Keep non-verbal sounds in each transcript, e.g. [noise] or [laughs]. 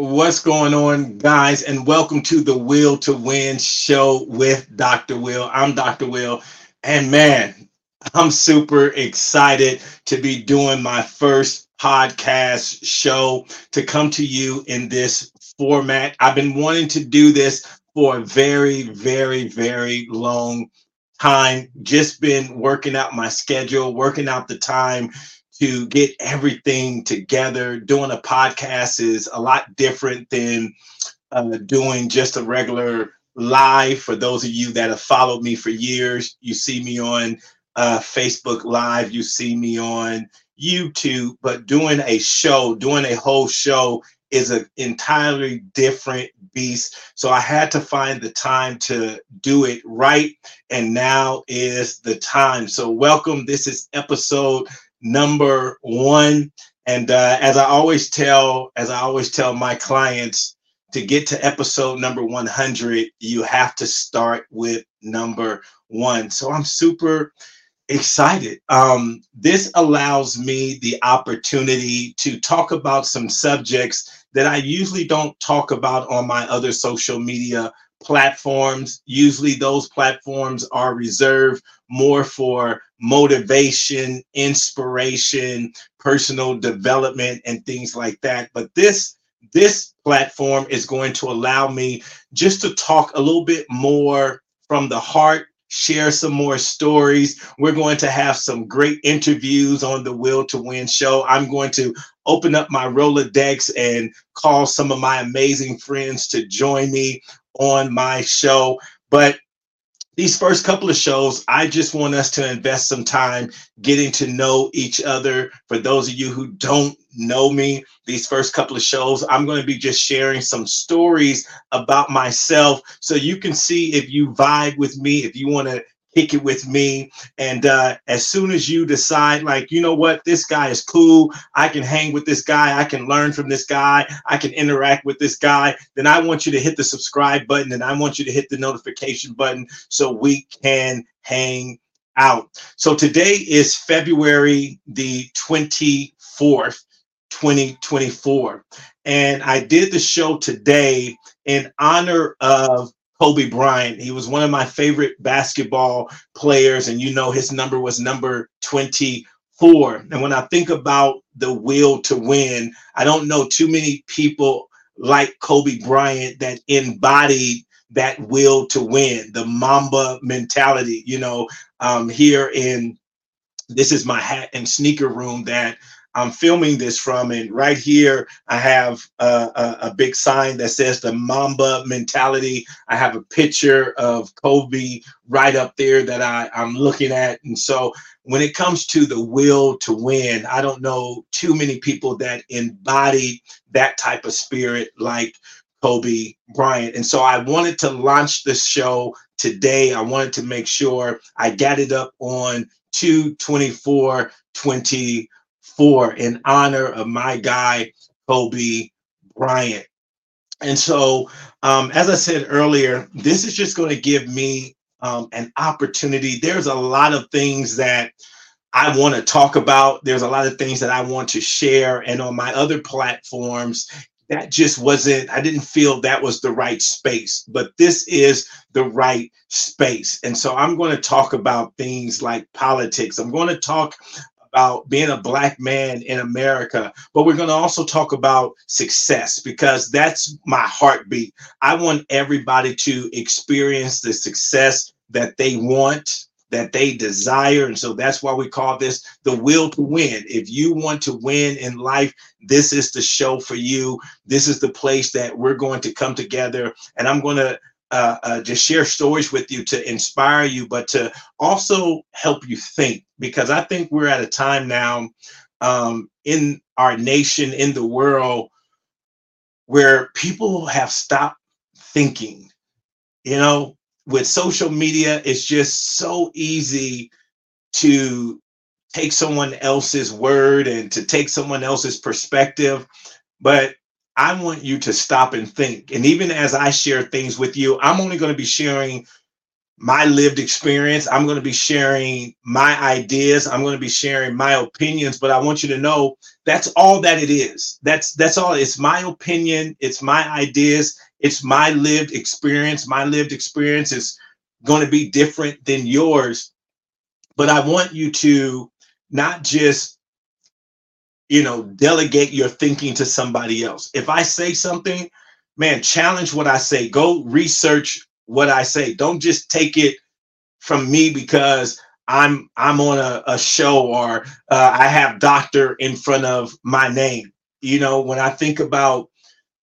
What's going on, guys? And welcome to the Will to Win show with Dr. Will. I'm Dr. Will. And man, I'm super excited to be doing my first podcast show to come to you in this format. I've been wanting to do this for a very, very, very long time. Just been working out my schedule, working out the time to get everything together. Doing a podcast is a lot different than uh, doing just a regular live. For those of you that have followed me for years, you see me on uh, Facebook Live, you see me on YouTube, but doing a show, doing a whole show is an entirely different beast. So I had to find the time to do it right. And now is the time. So, welcome. This is episode number one. And uh, as I always tell, as I always tell my clients, to get to episode number 100, you have to start with number one. So I'm super excited. Um, this allows me the opportunity to talk about some subjects that I usually don't talk about on my other social media platforms. Usually, those platforms are reserved more for motivation, inspiration, personal development, and things like that. But this this platform is going to allow me just to talk a little bit more from the heart share some more stories. We're going to have some great interviews on the Will to Win show. I'm going to open up my Rolodex and call some of my amazing friends to join me on my show. But these first couple of shows, I just want us to invest some time getting to know each other. For those of you who don't know me, these first couple of shows, I'm going to be just sharing some stories about myself so you can see if you vibe with me, if you want to kick it with me. And uh, as soon as you decide, like, you know what, this guy is cool, I can hang with this guy, I can learn from this guy, I can interact with this guy, then I want you to hit the subscribe button and I want you to hit the notification button so we can hang out. So today is February the 24th. 2024. And I did the show today in honor of Kobe Bryant. He was one of my favorite basketball players, and you know his number was number 24. And when I think about the will to win, I don't know too many people like Kobe Bryant that embodied that will to win, the Mamba mentality. You know, um, here in this is my hat and sneaker room that I'm filming this from. And right here, I have a, a, a, big sign that says the Mamba mentality. I have a picture of Kobe right up there that I, I'm looking at. And so when it comes to the will to win, I don't know too many people that embody that type of spirit like Kobe Bryant. And so I wanted to launch this show today. I wanted to make sure I got it up on 224 20 for in honor of my guy, Kobe Bryant. And so, um, as I said earlier, this is just going to give me um, an opportunity. There's a lot of things that I want to talk about. There's a lot of things that I want to share. And on my other platforms, that just wasn't, I didn't feel that was the right space, but this is the right space. And so I'm going to talk about things like politics. I'm going to talk about being a black man in America, but we're going to also talk about success because that's my heartbeat. I want everybody to experience the success that they want, that they desire. And so that's why we call this the will to win. If you want to win in life, this is the show for you. This is the place that we're going to come together. And I'm going to uh, uh, just share stories with you to inspire you, but to also help you think. Because I think we're at a time now um, in our nation, in the world, where people have stopped thinking. You know, with social media, it's just so easy to take someone else's word and to take someone else's perspective. But I want you to stop and think. And even as I share things with you, I'm only going to be sharing my lived experience. I'm going to be sharing my ideas. I'm going to be sharing my opinions. But I want you to know that's all that it is. That's that's all. It's my opinion. It's my ideas. It's my lived experience. My lived experience is going to be different than yours. But I want you to not just, you know, delegate your thinking to somebody else. If I say something, man, challenge what I say. Go research what I say. Don't just take it from me because I'm I'm on a, a show or uh, I have doctor in front of my name. You know, when I think about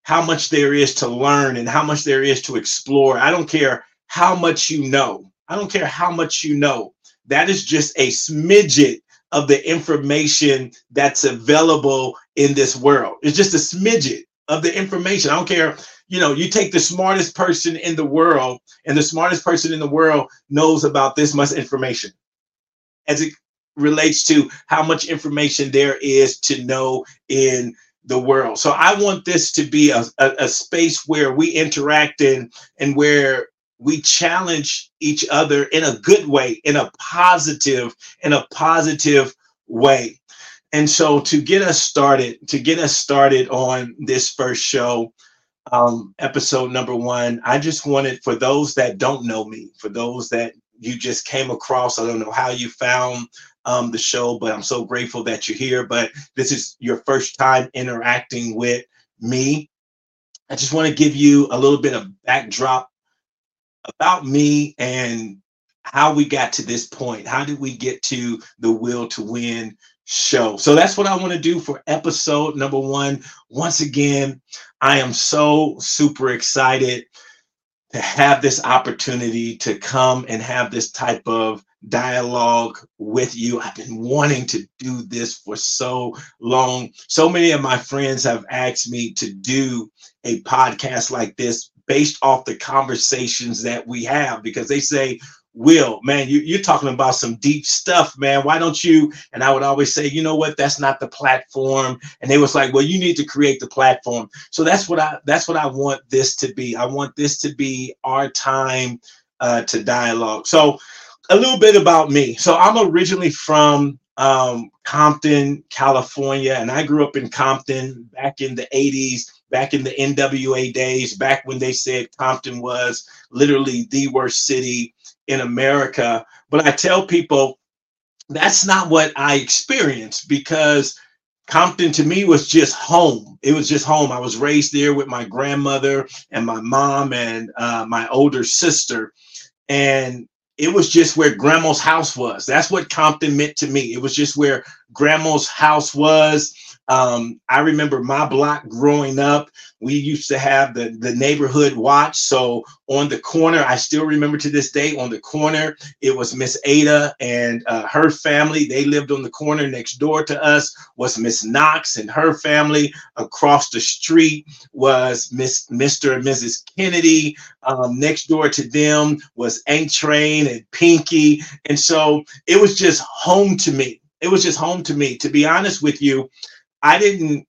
how much there is to learn and how much there is to explore, I don't care how much you know. I don't care how much you know. That is just a smidget of the information that's available in this world. It's just a smidget of the information. I don't care. You know, you take the smartest person in the world, and the smartest person in the world knows about this much information as it relates to how much information there is to know in the world. So I want this to be a, a, a, space where we interact in and where we challenge each other in a good way, in a positive, in a positive way. And so to get us started, to get us started on this first show, um, episode number one, I just wanted for those that don't know me, for those that you just came across. I don't know how you found um, the show, but I'm so grateful that you're here. But this is your first time interacting with me. I just want to give you a little bit of backdrop about me and how we got to this point. How did we get to the will to win show? So that's what I want to do for episode number one. Once again, I am so super excited to have this opportunity to come and have this type of dialogue with you. I've been wanting to do this for so long. So many of my friends have asked me to do a podcast like this based off the conversations that we have because they say, Will, man, you, you're talking about some deep stuff, man. Why don't you? And I would always say, you know what? That's not the platform. And they was like, well, you need to create the platform. So that's what I that's what I want this to be. I want this to be our time uh, to dialogue. So a little bit about me. So I'm originally from um, Compton, California, and I grew up in Compton back in the 80s, back in the NWA days, back when they said Compton was literally the worst city in America. But I tell people that's not what I experienced because Compton to me was just home. It was just home. I was raised there with my grandmother and my mom and uh, my older sister. And it was just where grandma's house was. That's what Compton meant to me. It was just where grandma's house was. Um, I remember my block growing up. We used to have the, the neighborhood watch. So on the corner, I still remember to this day, on the corner, it was Miss Ada and uh, her family. They lived on the corner next door to us was Miss Knox and her family. Across the street was Miss Mr. and Mrs. Kennedy. Um, next door to them was Aunt Train and Pinky. And so it was just home to me. It was just home to me. To be honest with you, I didn't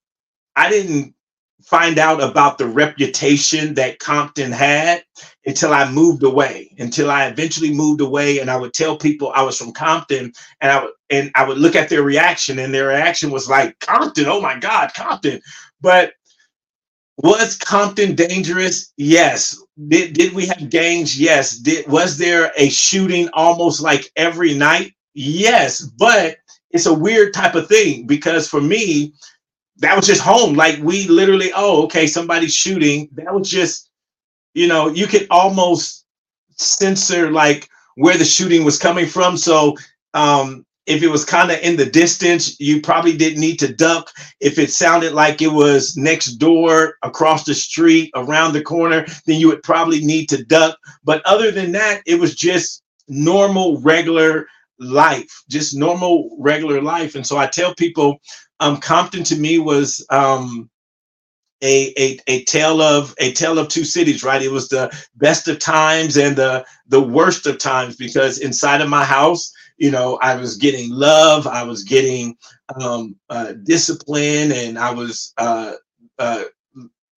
I didn't find out about the reputation that Compton had until I moved away, until I eventually moved away and I would tell people I was from Compton and I would and I would look at their reaction and their reaction was like Compton, oh my God, Compton. But was Compton dangerous? Yes. Did, did we have gangs? Yes. Did was there a shooting almost like every night? Yes. But it's a weird type of thing because for me, that was just home. Like we literally, oh, okay, somebody's shooting. That was just, you know, you could almost censor like where the shooting was coming from. So um, if it was kind of in the distance, you probably didn't need to duck. If it sounded like it was next door, across the street, around the corner, then you would probably need to duck. But other than that, it was just normal, regular life, just normal, regular life. And so I tell people, um, Compton to me was um, a, a a tale of a tale of two cities, right? It was the best of times and the the worst of times because inside of my house, you know, I was getting love, I was getting um, uh, discipline, and I was uh, uh,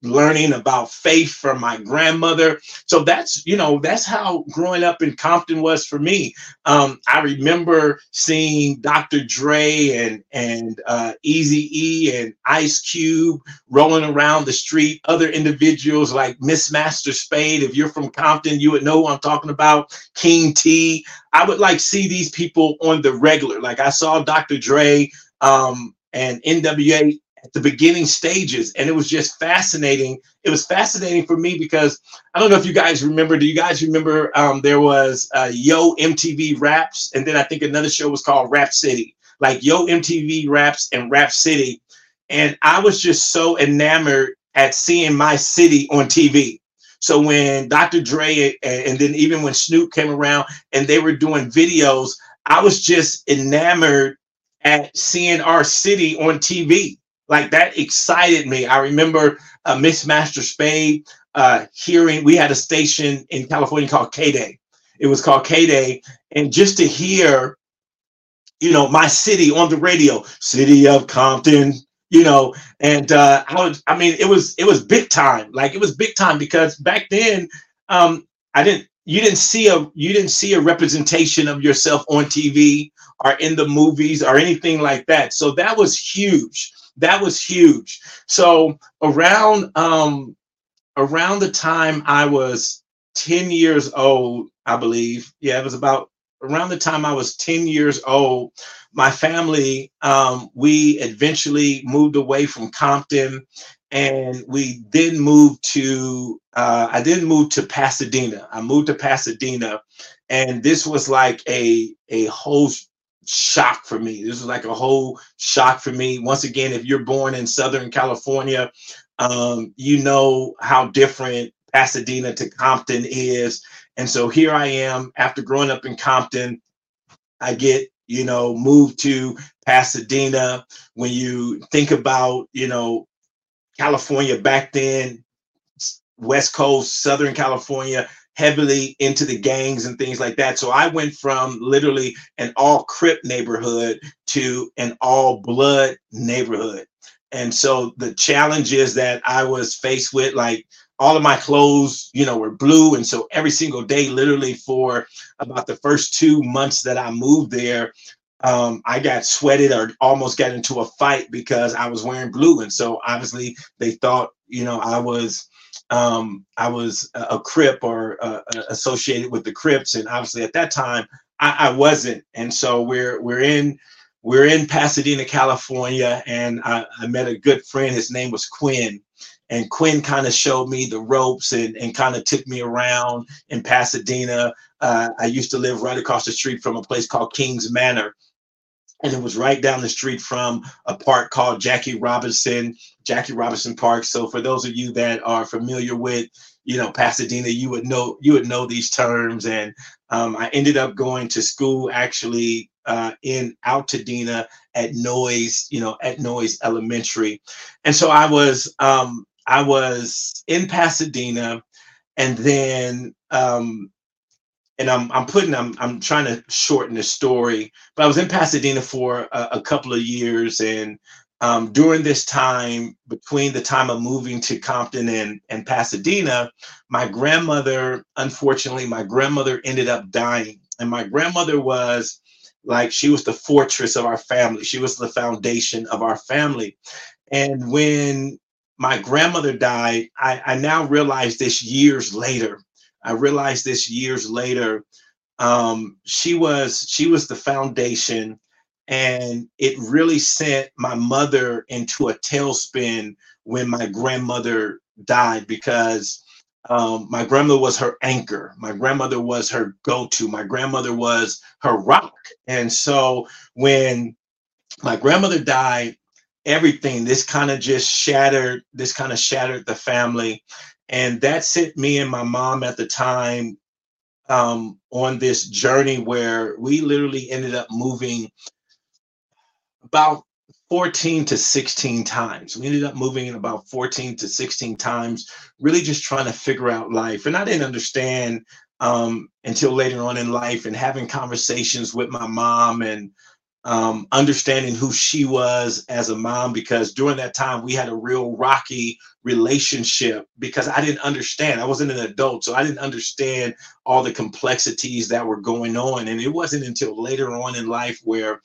learning about faith from my grandmother. So that's, you know, that's how growing up in Compton was for me. Um, I remember seeing Dr. Dre and and uh, Eazy E and Ice Cube rolling around the street. Other individuals like Mixmaster Spade. If you're from Compton, you would know who I'm talking about. King T. I would like see these people on the regular. Like I saw Dr. Dre um, and NWA at the beginning stages and it was just fascinating. It was fascinating for me because i don't know if you guys remember do you guys remember um, there was uh, yo mtv raps and then i think another show was called rap city. Like yo mtv raps and rap city. And i was just so enamored at seeing my city on tv so when dr dre and, and then even when snoop came around and they were doing videos i was just enamored at seeing our city on tv like that excited me. I remember uh, Mixmaster Spade uh, hearing, we had a station in California called KDAY. It was called KDAY. And just to hear, you know, my city on the radio, City of Compton, you know, and uh, I was, I mean, it was, it was big time. Like it was big time because back then, um, I didn't, you didn't see a, you didn't see a representation of yourself on TV or in the movies or anything like that. So that was huge that was huge. So around um, around the time I was 10 years old, I believe, yeah, it was about around the time I was 10 years old, my family, um, we eventually moved away from Compton and we then moved to, uh, I then moved to Pasadena. I moved to Pasadena and this was like a, a whole shock for me. This was like a whole shock for me. Once again, if you're born in Southern California, um, you know how different Pasadena to Compton is. And so here I am after growing up in Compton. I get, you know, moved to Pasadena. When you think about, you know, California back then, West Coast, Southern California, heavily into the gangs and things like that. So I went from literally an all Crip neighborhood to an all blood neighborhood. And so the challenges that I was faced with, like all of my clothes, you know, were blue. And so every single day, literally for about the first two months that I moved there, um, I got sweated or almost got into a fight because I was wearing blue. And so obviously they thought, you know, I was um, I was a, Crip or uh, uh, associated with the Crips, and obviously at that time I, I, wasn't. And so we're we're in we're in Pasadena, California, and I, I met a good friend. His name was Quinn, and Quinn kind of showed me the ropes and, and kind of took me around in Pasadena. Uh, I used to live right across the street from a place called Kings Manor, and it was right down the street from a park called Jackie Robinson, Jackie Robinson Park. So for those of you that are familiar with, you know, Pasadena, you would know you would know these terms. And um, I ended up going to school actually uh, in Altadena at Noyes, you know, at Noyes Elementary, and so I was um, I was in Pasadena, and then um, and I'm I'm putting I'm I'm trying to shorten the story, but I was in Pasadena for a, a couple of years, and um, during this time, between the time of moving to Compton and and Pasadena, my grandmother, unfortunately, my grandmother ended up dying, and my grandmother was like she was the fortress of our family. She was the foundation of our family, and when my grandmother died, I, I now realize this years later I realized this years later. Um, she was she was the foundation, and it really sent my mother into a tailspin when my grandmother died because um, my grandmother was her anchor. My grandmother was her go-to. My grandmother was her rock. And so when my grandmother died, everything this kind of just shattered. This kind of shattered the family, and that sent me and my mom at the time um, on this journey where we literally ended up moving about 14 to 16 times. We ended up moving in about 14 to 16 times, really just trying to figure out life. And I didn't understand um, until later on in life and having conversations with my mom and um, understanding who she was as a mom because during that time we had a real rocky relationship because I didn't understand. I wasn't an adult, so I didn't understand all the complexities that were going on. And it wasn't until later on in life where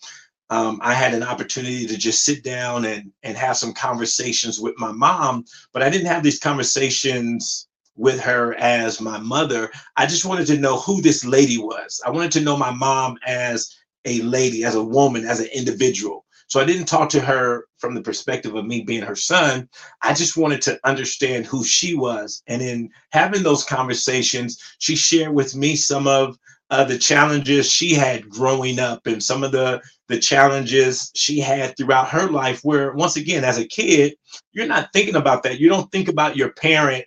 um, I had an opportunity to just sit down and, and have some conversations with my mom, but I didn't have these conversations with her as my mother. I just wanted to know who this lady was. I wanted to know my mom as a lady, as a woman, as an individual. So I didn't talk to her from the perspective of me being her son. I just wanted to understand who she was. And in having those conversations, she shared with me some of uh, the challenges she had growing up and some of the the challenges she had throughout her life where once again as a kid you're not thinking about that you don't think about your parent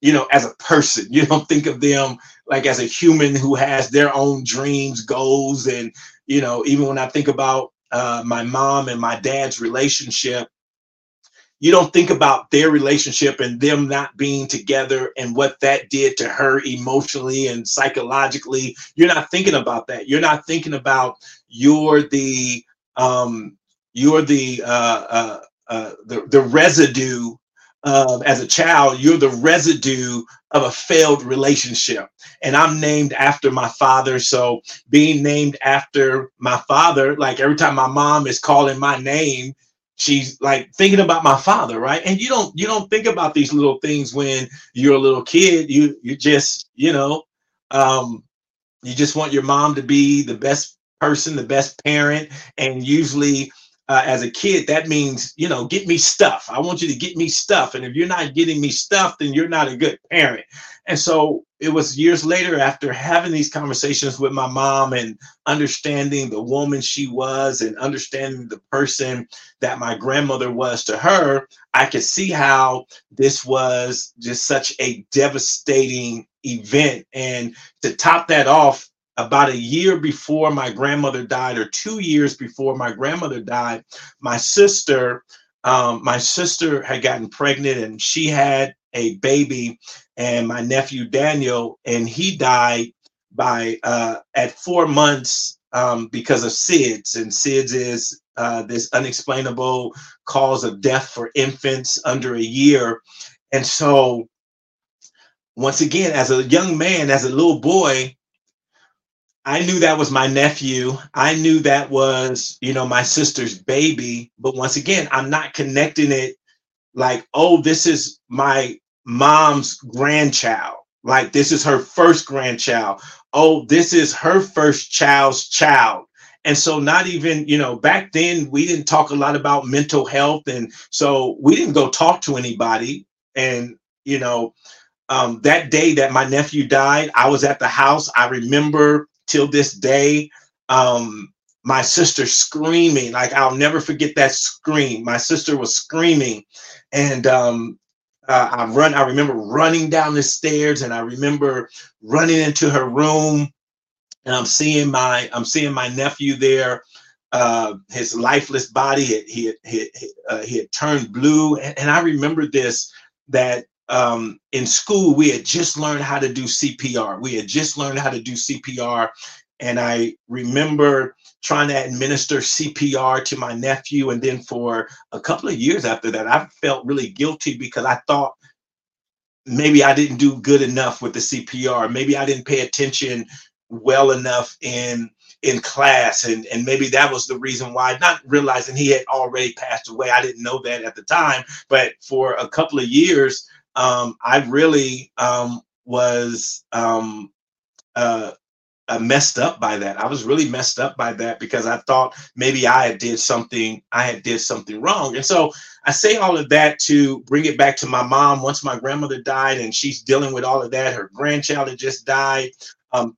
you know as a person [laughs] you don't think of them like as a human who has their own dreams goals and you know even when i think about uh, my mom and my dad's relationship you don't think about their relationship and them not being together and what that did to her emotionally and psychologically. You're not thinking about that. You're not thinking about you're the um you're the uh uh, uh the, the residue uh, as a child, you're the residue of a failed relationship. And I'm named after my father. So being named after my father, like every time my mom is calling my name, she's like thinking about my father, right? And you don't you don't think about these little things when you're a little kid. You you just, you know, um, you just want your mom to be the best person, the best parent, and usually uh, as a kid, that means, you know, get me stuff. I want you to get me stuff. And if you're not getting me stuff, then you're not a good parent. And so it was years later after having these conversations with my mom and understanding the woman she was and understanding the person that my grandmother was to her, I could see how this was just such a devastating event. And to top that off, about a year before my grandmother died, or two years before my grandmother died, my sister, um, my sister had gotten pregnant and she had a baby, and my nephew Daniel, and he died by uh, at four months um, because of SIDS, and SIDS is uh, this unexplainable cause of death for infants under a year, and so once again, as a young man, as a little boy, I knew that was my nephew. I knew that was, you know, my sister's baby. But once again, I'm not connecting it like, oh, this is my mom's grandchild. Like, this is her first grandchild. Oh, this is her first child's child. And so, not even, you know, back then we didn't talk a lot about mental health. And so we didn't go talk to anybody. And, you know, um, that day that my nephew died, I was at the house. I remember till this day. Um, my sister screaming, like I'll never forget that scream. My sister was screaming, and um, uh, I run. I remember running down the stairs, and I remember running into her room, and I'm seeing my I'm seeing my nephew there. Uh, his lifeless body he he he, uh, he had turned blue, and, and I remember this that um, in school, we had just learned how to do CPR. We had just learned how to do CPR. And I remember trying to administer CPR to my nephew. And then for a couple of years after that, I felt really guilty because I thought maybe I didn't do good enough with the CPR. Maybe I didn't pay attention well enough in in class and and maybe that was the reason why not realizing he had already passed away i didn't know that at the time but for a couple of years um, I really um, was um, uh, uh, messed up by that. I was really messed up by that because I thought maybe I had did something, I had did something wrong. And so I say all of that to bring it back to my mom. Once my grandmother died and she's dealing with all of that, her grandchild had just died. Um,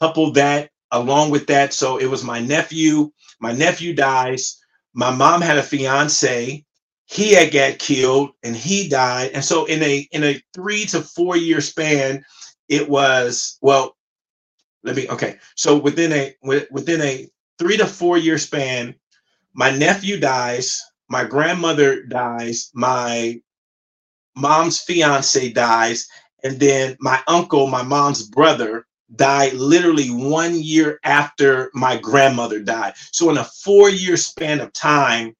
couple that along with that. So it was my nephew. My nephew dies. My mom had a fiance he had got killed and he died and so in a in a three to four year span it was well let me okay so within a within a three to four year span my nephew dies my grandmother dies my mom's fiance dies and then my uncle my mom's brother died literally one year after my grandmother died. So, in a four year span of time,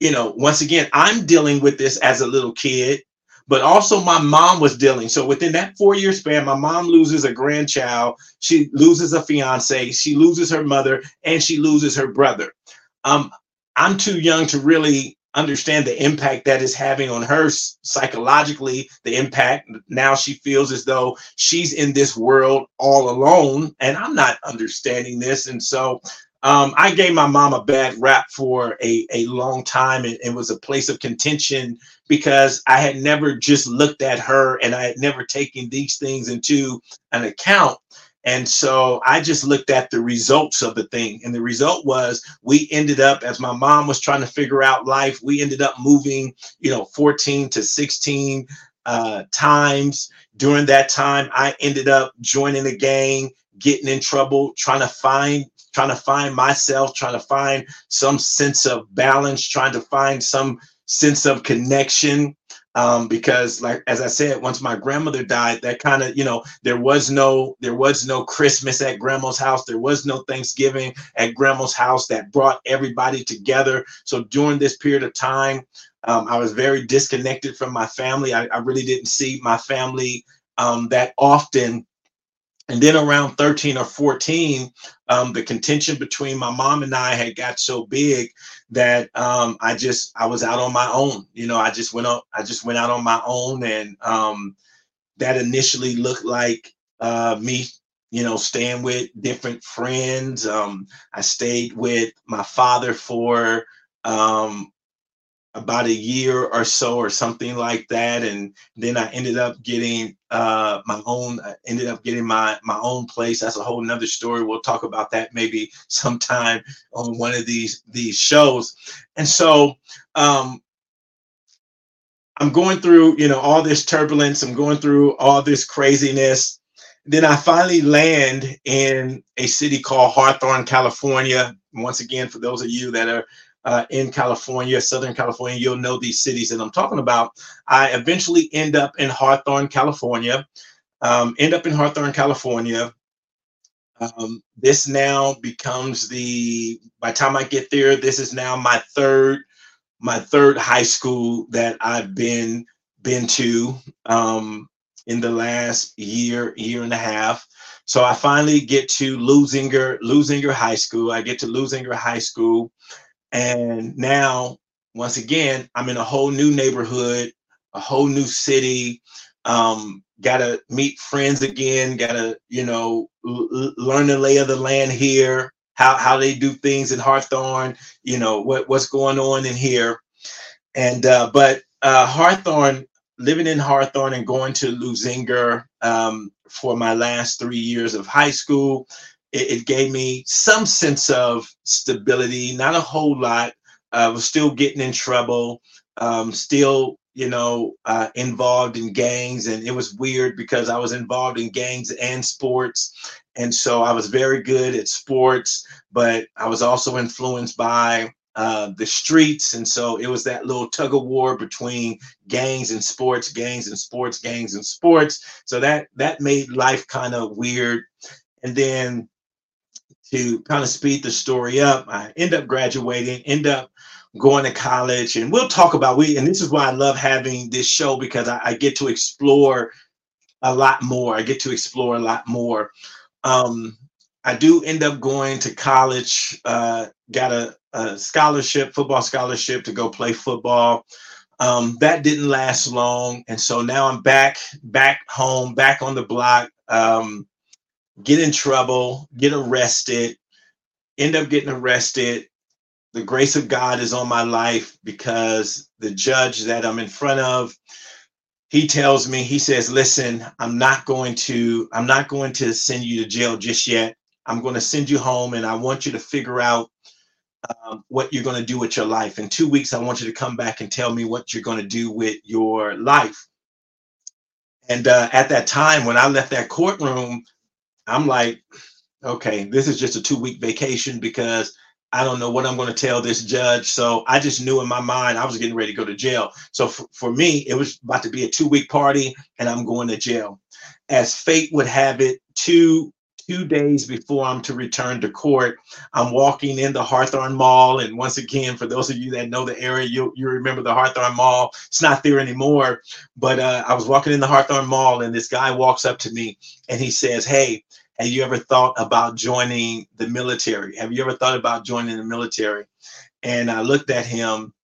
you know, once again, I'm dealing with this as a little kid, but also my mom was dealing. So, within that four year span, my mom loses a grandchild, she loses a fiance, she loses her mother, and she loses her brother. Um, I'm too young to really understand the impact that is having on her psychologically the impact now she feels as though she's in this world all alone and i'm not understanding this and so um, i gave my mom a bad rap for a, a long time and it was a place of contention because i had never just looked at her and i had never taken these things into an account and so I just looked at the results of the thing. And the result was we ended up, as my mom was trying to figure out life, we ended up moving, you know, 14 to 16 uh, times. During that time, I ended up joining a gang, getting in trouble, trying to find trying to find myself, trying to find some sense of balance, trying to find some sense of connection um, because like as I said, once my grandmother died, that kind of you know there was no there was no Christmas at grandma's house, there was no Thanksgiving at grandma's house that brought everybody together. So during this period of time, um, I was very disconnected from my family. I, I really didn't see my family um, that often. And then around 13 or 14, um, the contention between my mom and I had got so big that um, I just I was out on my own. You know, I just went up, I just went out on my own, and um, that initially looked like uh, me, you know, staying with different friends. Um, I stayed with my father for um, about a year or so or something like that and then i ended up getting uh my own I ended up getting my my own place. That's a whole nother story. We'll talk about that maybe [laughs] sometime on one of these these shows. And so um i'm going through you know all this turbulence. I'm going through all this craziness. Then i finally land in a city called hawthorne california. Once again for those of you that are uh, in California, Southern California, you'll know these cities that I'm talking about. I eventually end up in Hawthorne, California. Um, end up in Hawthorne, California. Um, this now becomes the. By the time I get there, this is now my third, my third high school that I've been been to um, in the last year, year and a half. So I finally get to Leuzinger, Leuzinger High School. I get to Leuzinger High School. And now, once again, I'm in a whole new neighborhood, a whole new city. Um, gotta meet friends again. Gotta, you know, l- learn the lay of the land here. How how they do things in Hawthorne. You know what what's going on in here. And uh, but uh, Hawthorne, living in Hawthorne and going to Leuzinger um, for my last three years of high school it, it gave me some sense of stability, not a whole lot. I was still getting in trouble, um, still, you know, uh, involved in gangs. And it was weird because I was involved in gangs and sports. And so I was very good at sports, but I was also influenced by uh, the streets. And so it was that little tug of war between gangs and sports, gangs and sports, gangs and sports. So that that made life kind of weird. And then to kind of speed the story up, I end up graduating, end up going to college, and we'll talk about we. And this is why I love having this show because I, I get to explore a lot more. I get to explore a lot more. Um, I do end up going to college. Uh, got a, a, scholarship, football scholarship, to go play football. Um, that didn't last long, and so now I'm back, back home, back on the block. Um, get in trouble, get arrested, end up getting arrested. The grace of God is on my life because the judge that I'm in front of, he tells me, he says, listen, I'm not going to, I'm not going to send you to jail just yet. I'm going to send you home and I want you to figure out um, what you're going to do with your life. In two weeks, I want you to come back and tell me what you're going to do with your life. And uh, at that time, when I left that courtroom, I'm like, okay, this is just a two week vacation because I don't know what I'm going to tell this judge. So I just knew in my mind I was getting ready to go to jail. So for, for me, it was about to be a two week party and I'm going to jail. As fate would have it, two two days before I'm to return to court. I'm walking in the Hawthorne Mall. And once again, for those of you that know the area, you, you remember the Hawthorne Mall. It's not there anymore. But uh, I was walking in the Hawthorne Mall, and this guy walks up to me and he says, Hey, have you ever thought about joining the military? Have you ever thought about joining the military? And I looked at him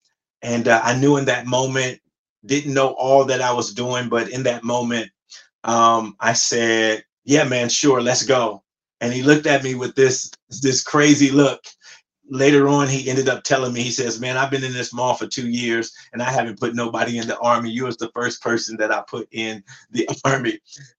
and uh, I knew in that moment, didn't know all that I was doing, but in that moment, um, I said, "Yeah, man, sure, let's go." And he looked at me with this this crazy look. Later on, he ended up telling me, he says, "Man, I've been in this mall for two years, and I haven't put nobody in the army. You was the first person that I put in the [laughs] army."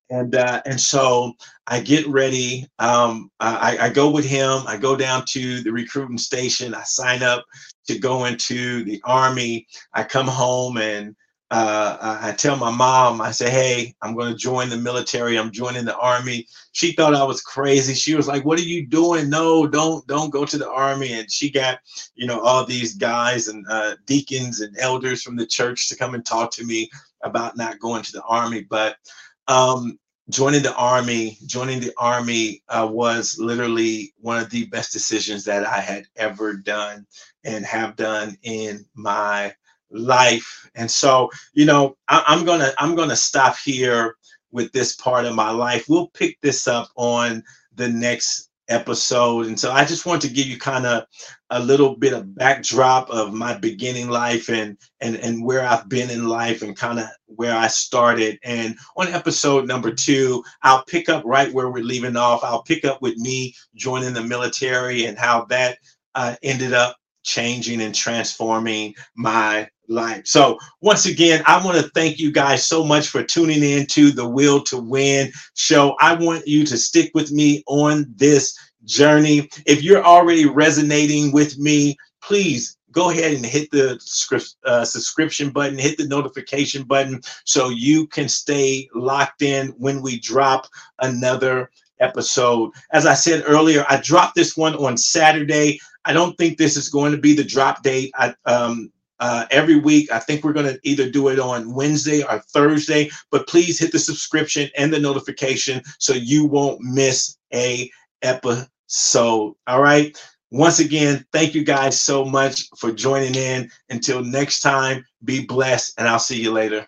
And uh, and so I get ready. Um, I, I go with him. I go down to the recruiting station. I sign up to go into the army. I come home and uh, I tell my mom, I say, hey, I'm going to join the military. I'm joining the army. She thought I was crazy. She was like, what are you doing? No, don't, don't go to the army. And she got, you know, all these guys and uh, deacons and elders from the church to come and talk to me about not going to the army. But um, joining the army, joining the army uh, was literally one of the best decisions that I had ever done and have done in my life. And so, you know, I, I'm gonna I'm gonna stop here with this part of my life. We'll pick this up on the next episode. And so I just want to give you kind of a little bit of backdrop of my beginning life and and and where I've been in life and kind of where I started. And on episode number two, I'll pick up right where we're leaving off. I'll pick up with me joining the military and how that uh, ended up changing and transforming my life. So once again, I want to thank you guys so much for tuning in to the Will to Win show. I want you to stick with me on this journey. If you're already resonating with me, please go ahead and hit the uh, subscription button, hit the notification button so you can stay locked in when we drop another episode. As I said earlier, I dropped this one on Saturday. I don't think this is going to be the drop date. I, um, uh, every week. I think we're going to either do it on Wednesday or Thursday, but please hit the subscription and the notification so you won't miss a episode. All right. Once again, thank you guys so much for joining in. Until next time, be blessed, and I'll see you later.